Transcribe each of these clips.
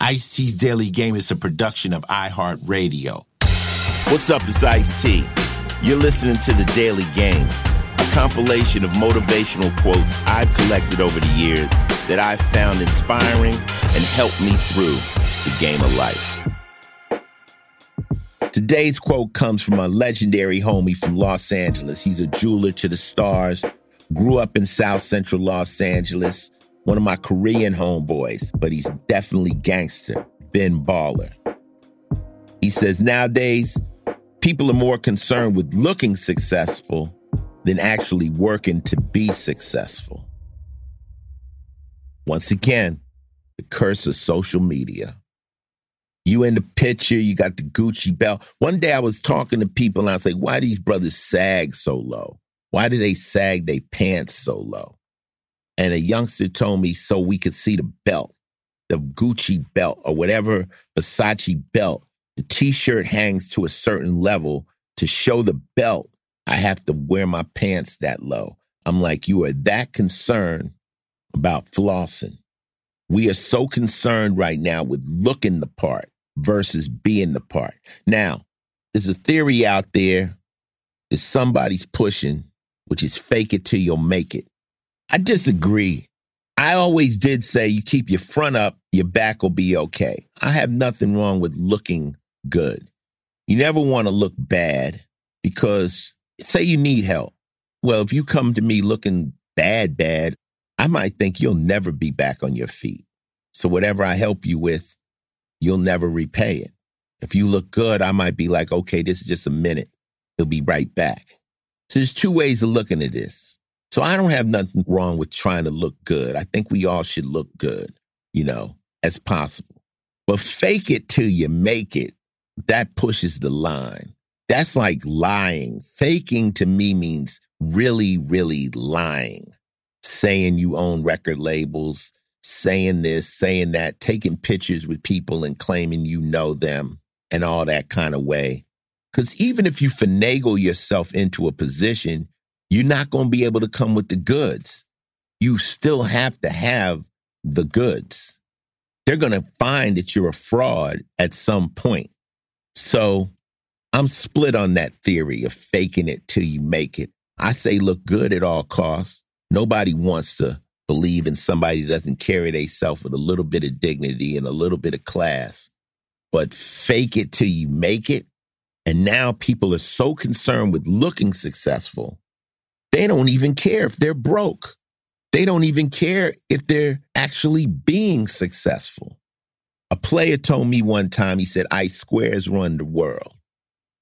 Ice T's Daily Game is a production of iHeartRadio. What's up, it's Ice T. You're listening to The Daily Game, a compilation of motivational quotes I've collected over the years that I've found inspiring and helped me through the game of life. Today's quote comes from a legendary homie from Los Angeles. He's a jeweler to the stars, grew up in South Central Los Angeles one of my Korean homeboys, but he's definitely gangster, Ben Baller. He says nowadays, people are more concerned with looking successful than actually working to be successful. Once again, the curse of social media. You in the picture, you got the Gucci belt. One day I was talking to people and I was like, why these brothers sag so low? Why do they sag their pants so low? And a youngster told me so we could see the belt, the Gucci belt or whatever Versace belt. The t-shirt hangs to a certain level to show the belt. I have to wear my pants that low. I'm like, you are that concerned about flossing. We are so concerned right now with looking the part versus being the part. Now, there's a theory out there that somebody's pushing, which is fake it till you'll make it. I disagree. I always did say you keep your front up, your back will be okay. I have nothing wrong with looking good. You never want to look bad because say you need help. Well, if you come to me looking bad, bad, I might think you'll never be back on your feet. So whatever I help you with, you'll never repay it. If you look good, I might be like, okay, this is just a minute. He'll be right back. So there's two ways of looking at this. So I don't have nothing wrong with trying to look good. I think we all should look good, you know, as possible. But fake it till you make it, that pushes the line. That's like lying. Faking to me means really, really lying. Saying you own record labels, saying this, saying that, taking pictures with people and claiming you know them and all that kind of way. Because even if you finagle yourself into a position, you're not going to be able to come with the goods. You still have to have the goods. They're going to find that you're a fraud at some point. So I'm split on that theory of faking it till you make it. I say look good at all costs. Nobody wants to believe in somebody that doesn't carry themselves with a little bit of dignity and a little bit of class. But fake it till you make it. And now people are so concerned with looking successful they don't even care if they're broke. They don't even care if they're actually being successful. A player told me one time, he said, Ice squares run the world.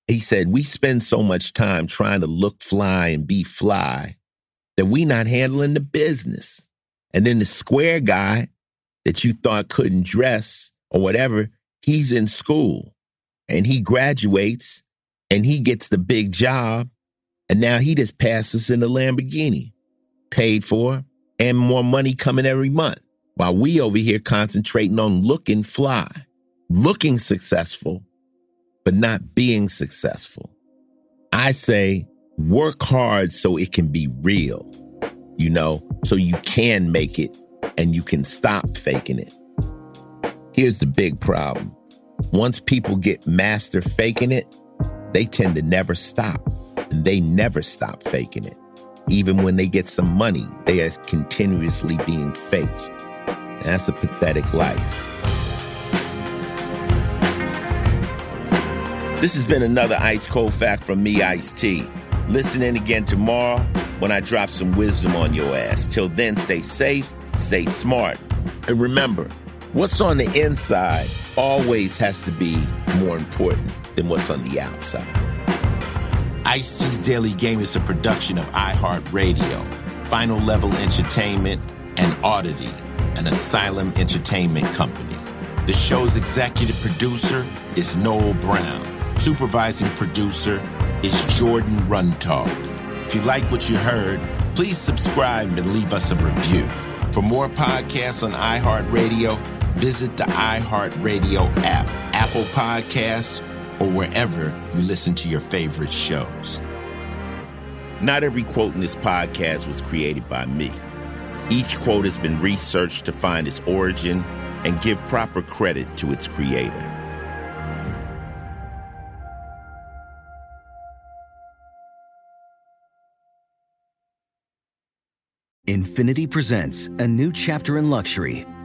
He said, We spend so much time trying to look fly and be fly that we not handling the business. And then the square guy that you thought couldn't dress or whatever, he's in school and he graduates and he gets the big job and now he just passes in a Lamborghini, paid for, and more money coming every month, while we over here concentrating on looking fly. looking successful, but not being successful. I say work hard so it can be real, you know, so you can make it and you can stop faking it. Here's the big problem once people get master faking it, they tend to never stop, they never stop faking it. Even when they get some money, they are continuously being fake. That's a pathetic life. This has been another Ice Cold Fact from me, Ice T. Listen in again tomorrow when I drop some wisdom on your ass. Till then, stay safe, stay smart, and remember, what's on the inside always has to be more important than what's on the outside. Ice T's Daily Game is a production of iHeartRadio, Final Level Entertainment, and Oddity, an Asylum Entertainment company. The show's executive producer is Noel Brown. Supervising producer is Jordan Runtagh. If you like what you heard, please subscribe and leave us a review. For more podcasts on iHeartRadio, visit the iHeartRadio app, Apple Podcasts, or wherever you listen to your favorite shows. Not every quote in this podcast was created by me. Each quote has been researched to find its origin and give proper credit to its creator. Infiniti presents a new chapter in luxury,